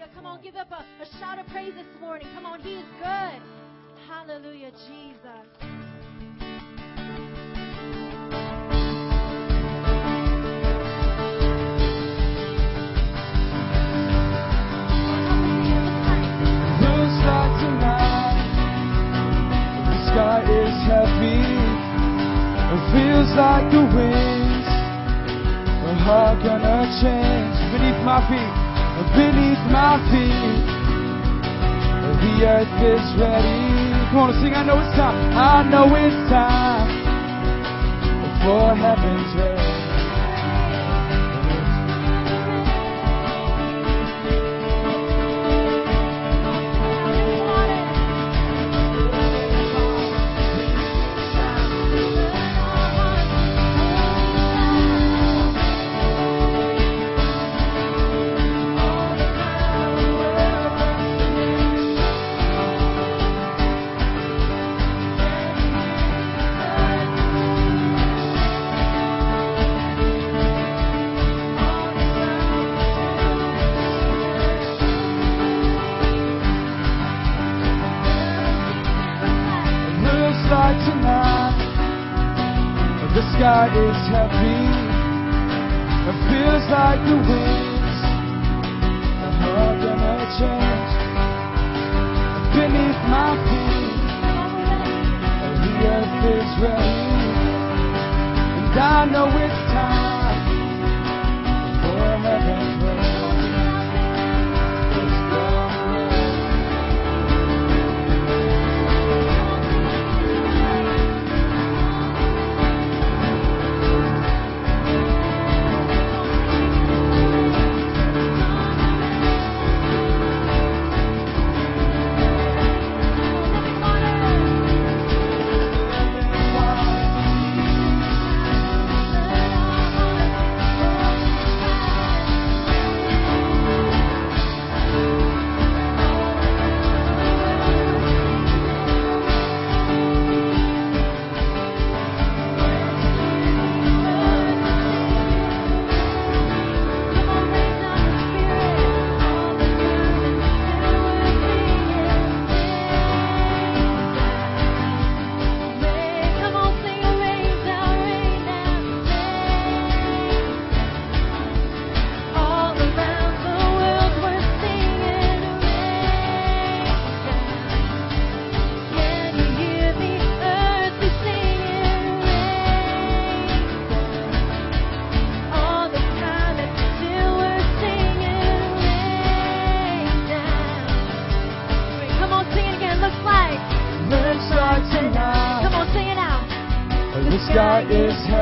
Hallelujah. Come on, give up a, a shout of praise this morning. Come on, He is good. Hallelujah, Jesus. Sky is heavy. It feels like the winds are gonna change beneath my feet, beneath my feet. The earth is ready. Come on, sing. I know it's time. I know it's time for heaven's rain.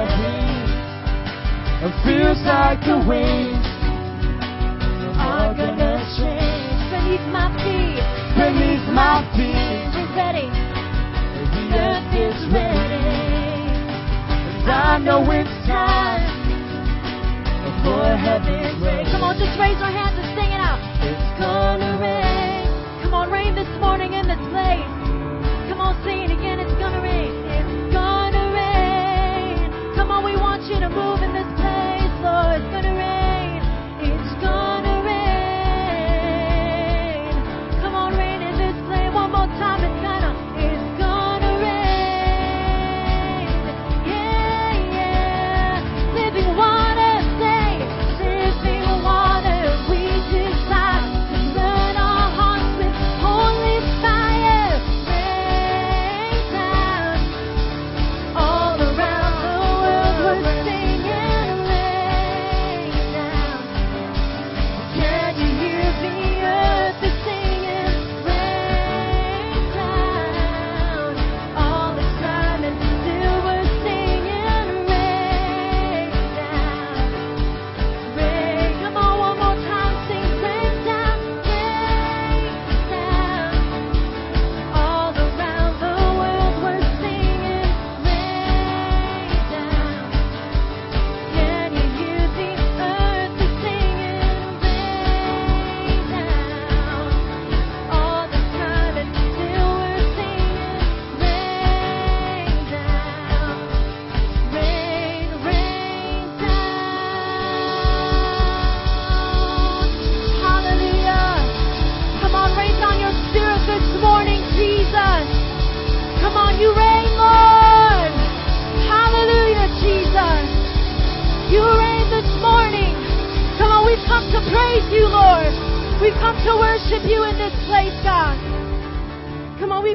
Is. It feels like the winds are gonna change Beneath my feet, beneath my feet. we're ready. The Earth is ready. And I know it's time for heaven's rain. Come on, just raise our hands and sing it out. It's Gonna rain. Come on, rain this morning in this place. Come on, sing it again. Come on, we want you to move in this place, Lord. It's gonna rain.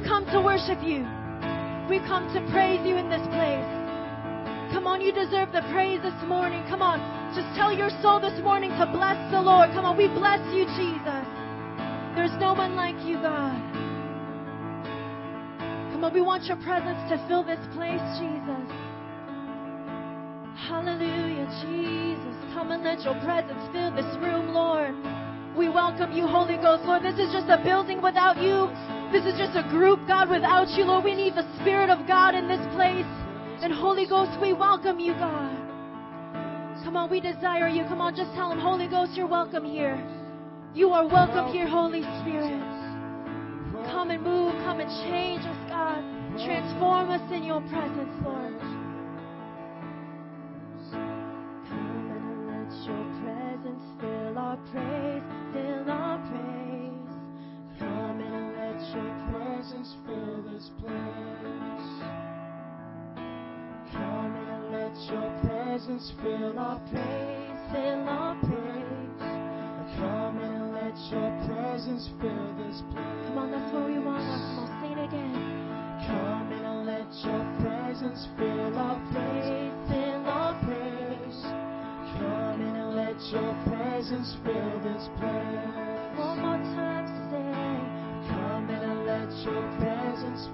We've come to worship you. We've come to praise you in this place. Come on, you deserve the praise this morning. Come on, just tell your soul this morning to bless the Lord. Come on, we bless you, Jesus. There's no one like you, God. Come on, we want your presence to fill this place, Jesus. Hallelujah, Jesus. Come and let your presence fill this room, Lord. We welcome you, Holy Ghost. Lord, this is just a building without you. This is just a group, God, without you, Lord. We need the Spirit of God in this place. And Holy Ghost, we welcome you, God. Come on, we desire you. Come on, just tell him, Holy Ghost, you're welcome here. You are welcome here, Holy Spirit. Come and move, come and change us, God. Transform us in your presence, Lord. Come and let your presence fill our praise, presence fill this place. Come and let your presence fill our praise, fill our praise. Come and let your presence fill this place. Come on, that's what we want. Come on, sing it again. Come and let your presence fill our praise, fill our praise. Come and let your presence fill this place. One more time, your presence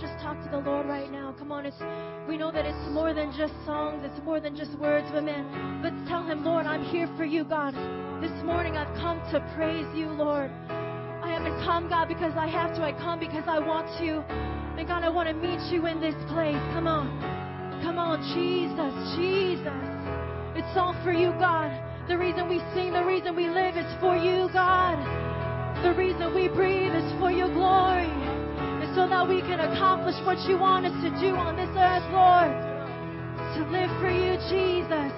talk to the Lord right now. Come on, it's we know that it's more than just songs, it's more than just words, but man, let's tell him, Lord, I'm here for you, God. This morning I've come to praise you, Lord. I haven't come, God, because I have to. I come because I want to. And God, I want to meet you in this place. Come on. Come on, Jesus, Jesus. It's all for you, God. The reason we sing, the reason we live is for you, God. The reason we breathe is for your glory. So that we can accomplish what you want us to do on this earth, Lord. To live for you, Jesus.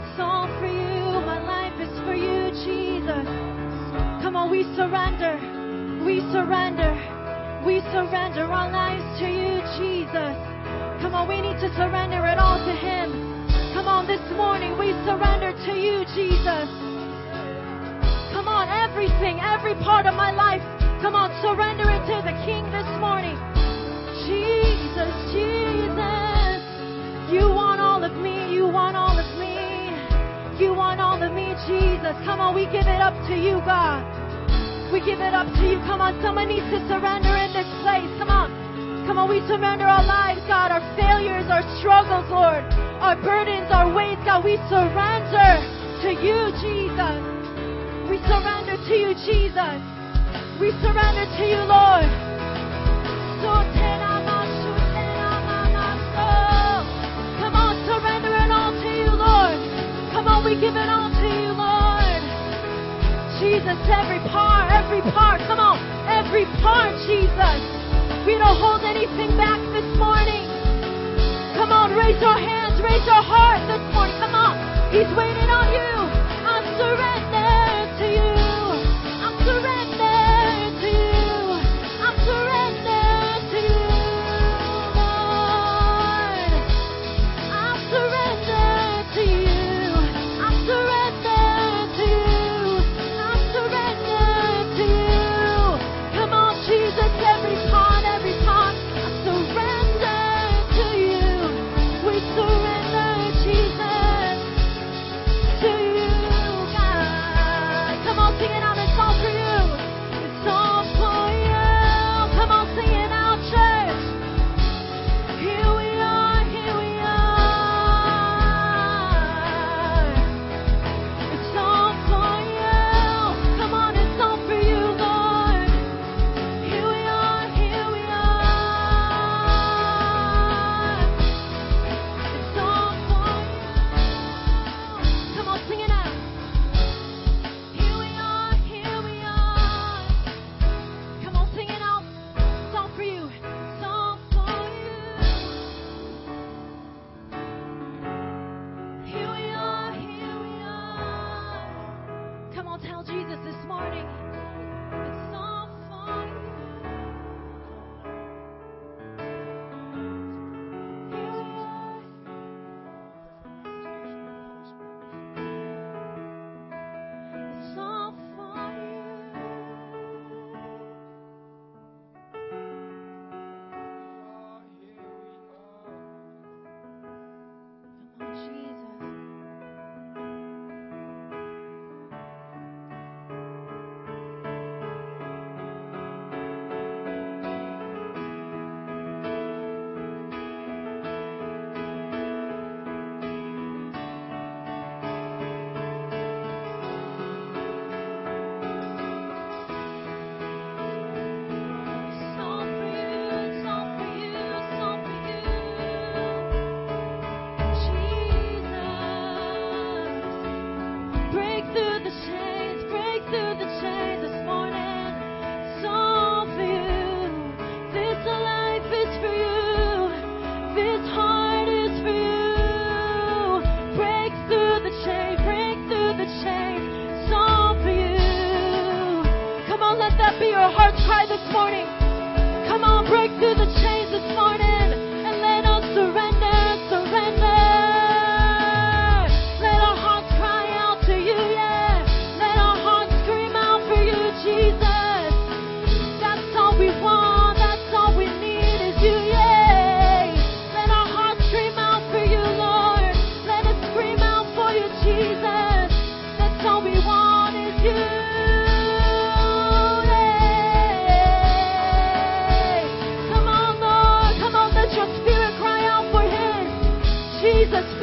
It's all for you. My life is for you, Jesus. Come on, we surrender. We surrender. We surrender our lives to you, Jesus. Come on, we need to surrender it all to Him. Come on, this morning we surrender to you, Jesus. Come on, everything, every part of my life. Come on, surrender it to the King this morning. Jesus, Jesus. You want all of me. You want all of me. You want all of me, Jesus. Come on, we give it up to you, God. We give it up to you. Come on, someone needs to surrender in this place. Come on. Come on, we surrender our lives, God, our failures, our struggles, Lord, our burdens, our weights, God. We surrender to you, Jesus. We surrender to you, Jesus. We surrender to you, Lord. Come on, surrender it all to you, Lord. Come on, we give it all to you, Lord. Jesus, every part, every part, come on, every part, Jesus. We don't hold anything back this morning. Come on, raise your hands, raise your heart this morning. Come on, He's waiting on you.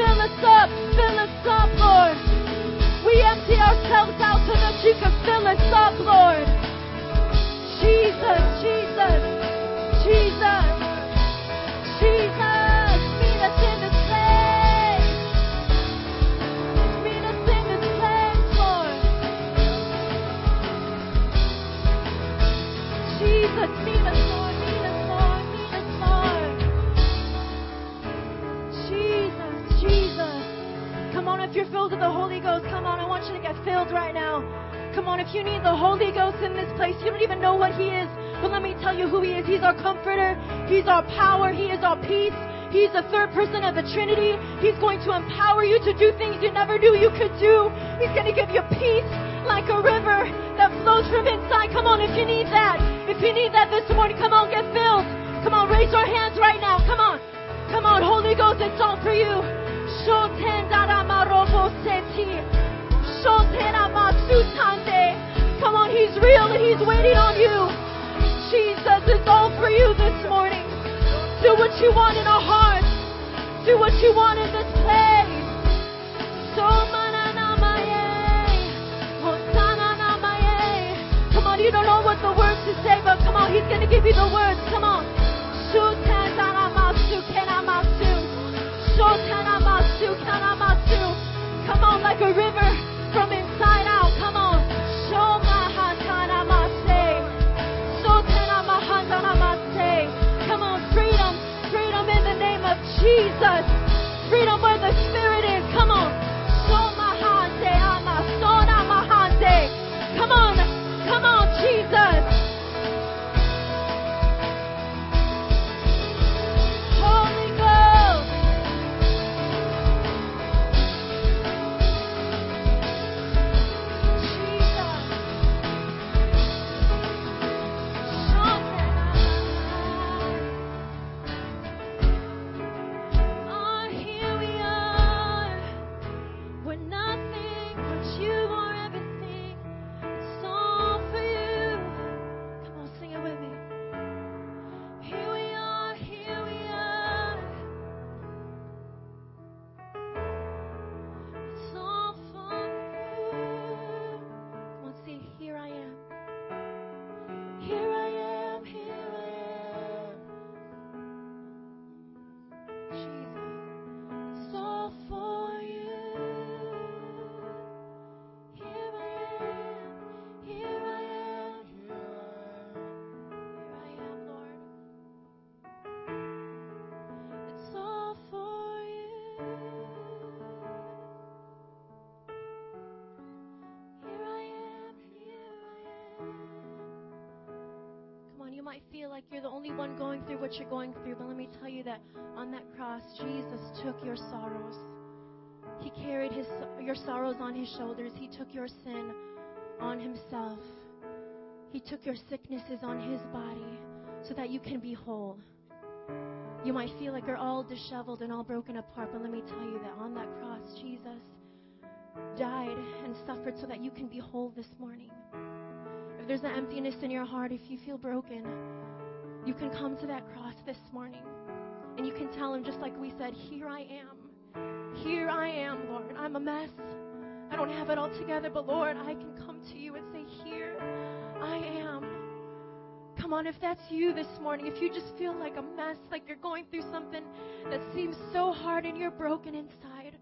Fill us up, fill us up, Lord. We empty ourselves out so that you can fill us up, Lord. Jesus, Jesus, Jesus, Jesus. If you're filled with the Holy Ghost, come on. I want you to get filled right now. Come on, if you need the Holy Ghost in this place, you don't even know what He is. But let me tell you who He is. He's our comforter, He's our power, He is our peace. He's the third person of the Trinity. He's going to empower you to do things you never knew you could do. He's going to give you peace like a river that flows from inside. Come on, if you need that. If you need that this morning, come on, get filled. Come on, raise your hands right now. Come on. Come on, Holy Ghost, it's all for you. Shotendaramaroposeti. Shotenamatsutande. Come on, He's real and He's waiting on you. Jesus, it's all for you this morning. Do what you want in our hearts. Do what you want in this place. So Come on, you don't know what the words to say, but come on, He's going to give you the words. Come on. Like a river from inside out. Come on. Come on, freedom. Freedom in the name of Jesus. Might feel like you're the only one going through what you're going through, but let me tell you that on that cross, Jesus took your sorrows. He carried his, your sorrows on his shoulders. He took your sin on himself. He took your sicknesses on his body so that you can be whole. You might feel like you're all disheveled and all broken apart, but let me tell you that on that cross, Jesus died and suffered so that you can be whole this morning. There's an emptiness in your heart, if you feel broken, you can come to that cross this morning and you can tell him, just like we said, Here I am. Here I am, Lord. I'm a mess. I don't have it all together, but Lord, I can come to you and say, Here I am. Come on, if that's you this morning, if you just feel like a mess, like you're going through something that seems so hard and you're broken inside,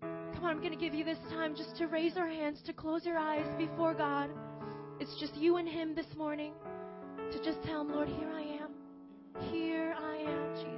come on, I'm going to give you this time just to raise your hands, to close your eyes before God. It's just you and Him this morning to just tell Him, Lord, here I am. Here I am, Jesus.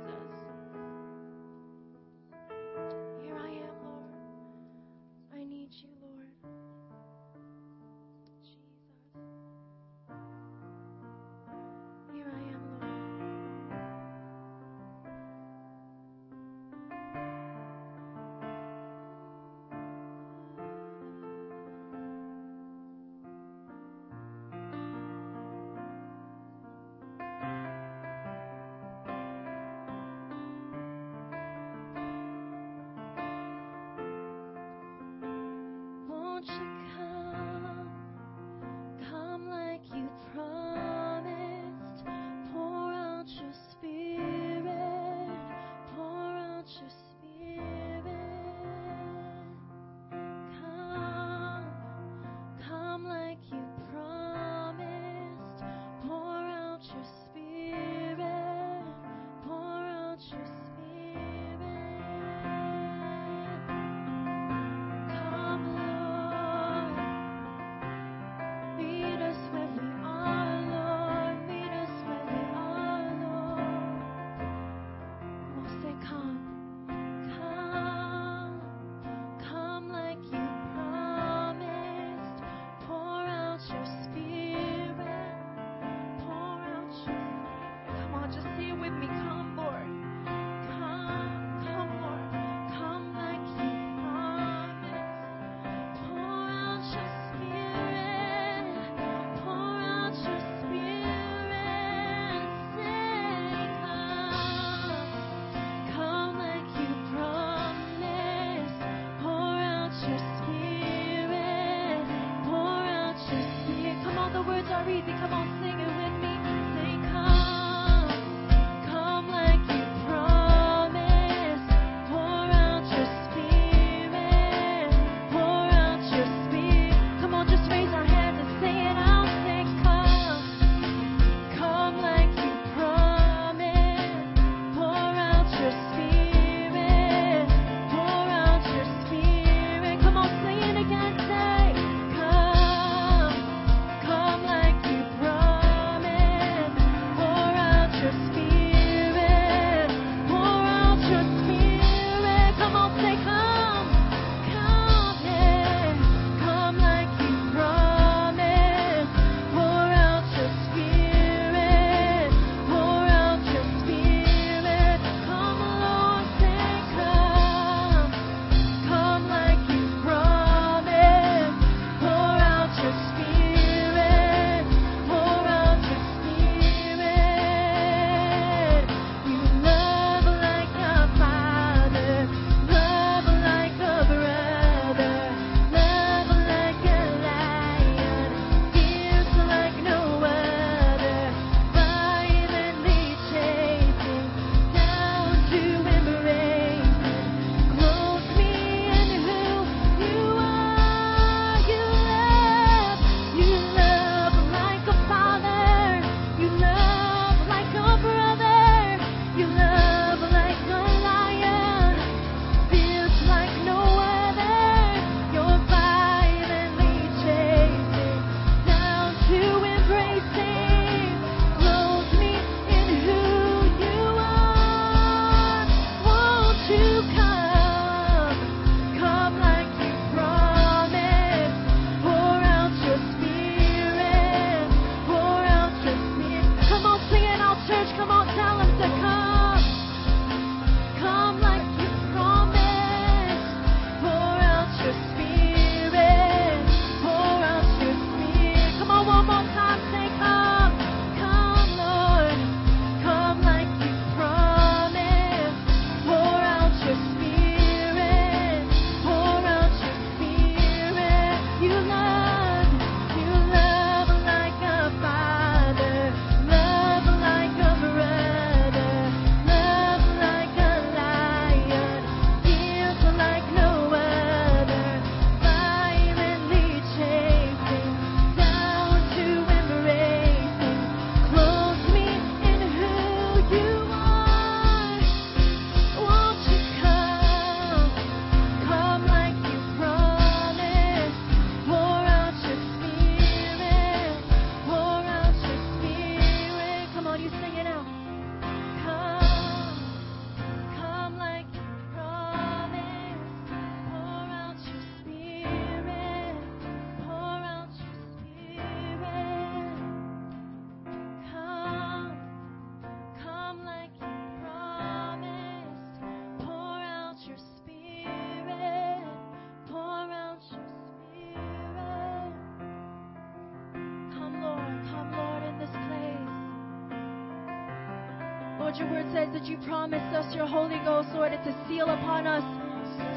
Lord, your word says that you promised us your Holy Ghost, Lord. It's a seal upon us,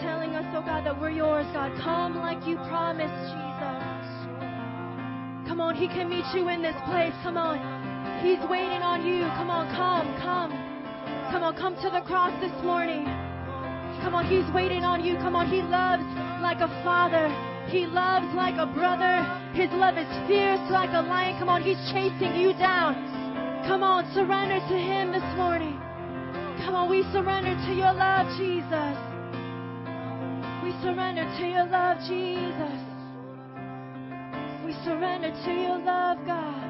telling us, oh God, that we're yours, God. Come like you promised, Jesus. Come on, He can meet you in this place. Come on. He's waiting on you. Come on, come, come. Come on, come to the cross this morning. Come on, He's waiting on you. Come on, He loves like a father. He loves like a brother. His love is fierce like a lion. Come on, He's chasing you down. Come on, surrender to Him this morning. Come on, we surrender to your love, Jesus. We surrender to your love, Jesus. We surrender to your love, God.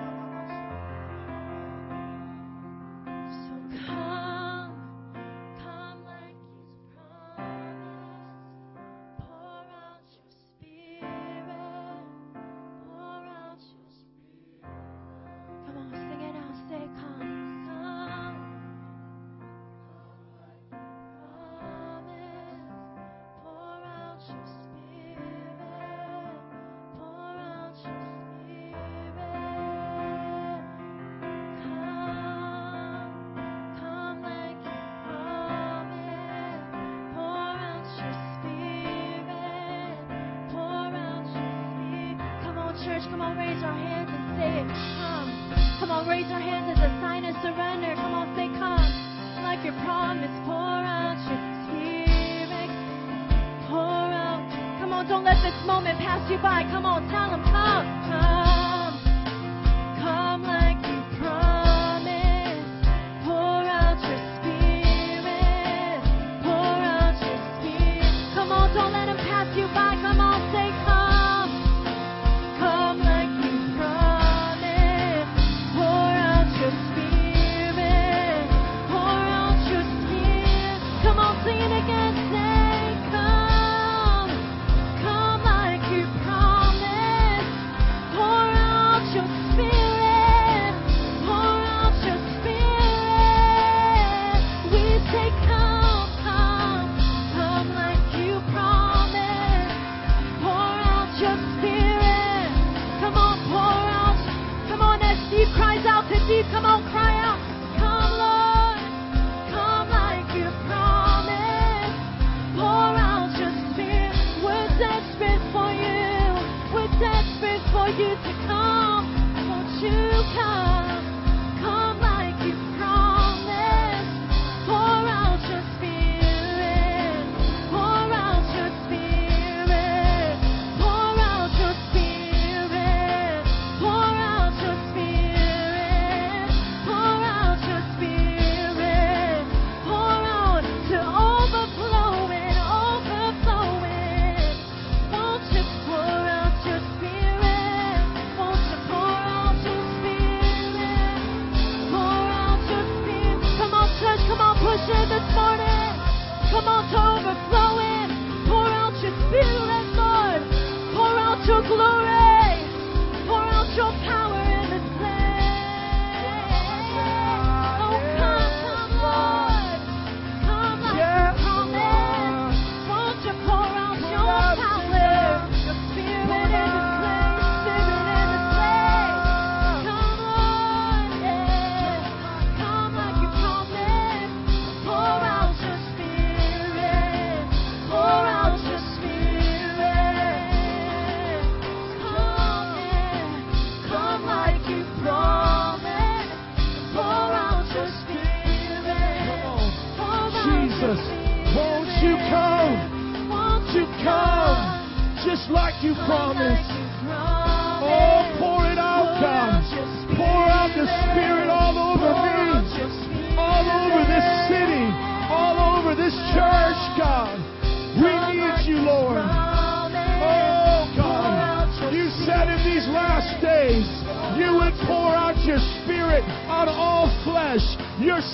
church, come on, raise our hands and say it. Come. Come on, raise our hands as a sign of surrender. Come on, say come. Like your promise, pour out your spirit. Pour out. Come on, don't let this moment pass you by. Come on, tell them, come, come.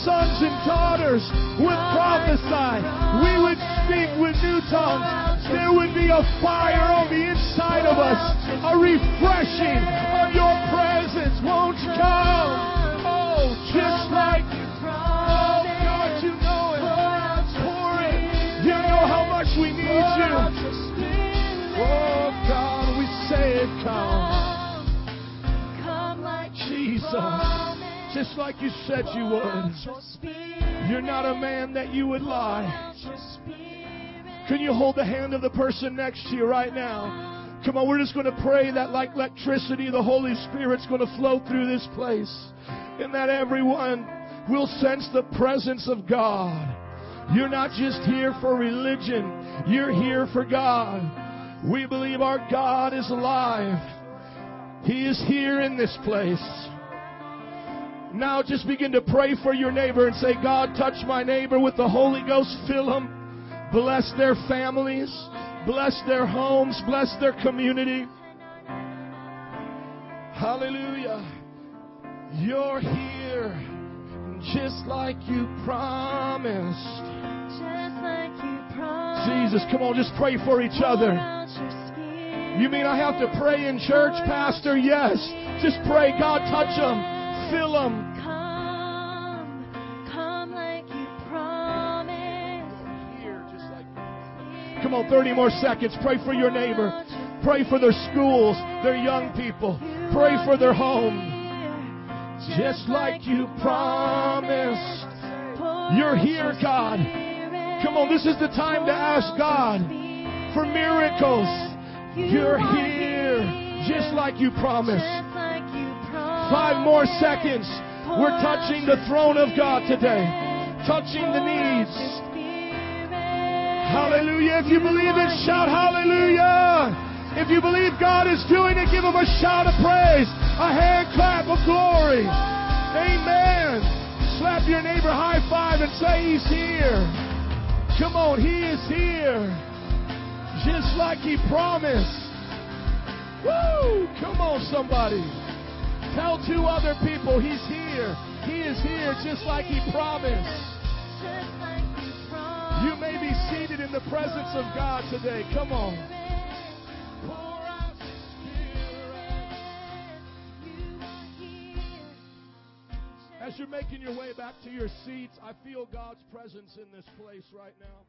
Sons and daughters would prophesy. We would speak with new tongues. There would be a fire on the inside of us, a refreshing of your presence. Won't you come? Oh, just like, oh, God, you know it. Pour it. You know how much we need you. Oh, God, we say it, come. Come like Jesus, just like you said you would. You're not a man that you would lie. Can you hold the hand of the person next to you right now? Come on, we're just going to pray that like electricity, the Holy Spirit's going to flow through this place and that everyone will sense the presence of God. You're not just here for religion, you're here for God. We believe our God is alive. He is here in this place. Now just begin to pray for your neighbor and say, God, touch my neighbor with the Holy Ghost. Fill them. Bless their families. Bless their homes. Bless their community. Hallelujah. You're here just like you promised. Just like you promised. Jesus, come on, just pray for each other. Pour out your spirit. You mean I have to pray in church, Pastor? Yes. Just pray, God, touch them, fill them. Come, come like you promised. Here, just like Come on, 30 more seconds. Pray for your neighbor. Pray for their schools, their young people. Pray for their home. Just like you promised. You're here, God. Come on, this is the time to ask God for miracles. You're here, just like you promised. Five more seconds. We're touching the throne of God today. Touching the needs. Hallelujah. If you believe it, shout hallelujah. If you believe God is doing it, give him a shout of praise. A hand clap of glory. Amen. Slap your neighbor high five and say he's here. Come on, he is here. Just like he promised. Woo! Come on, somebody. Tell two other people he's here. He is here just like he promised. You may be seated in the presence of God today. Come on. Pour out your spirit. As you're making your way back to your seats, I feel God's presence in this place right now.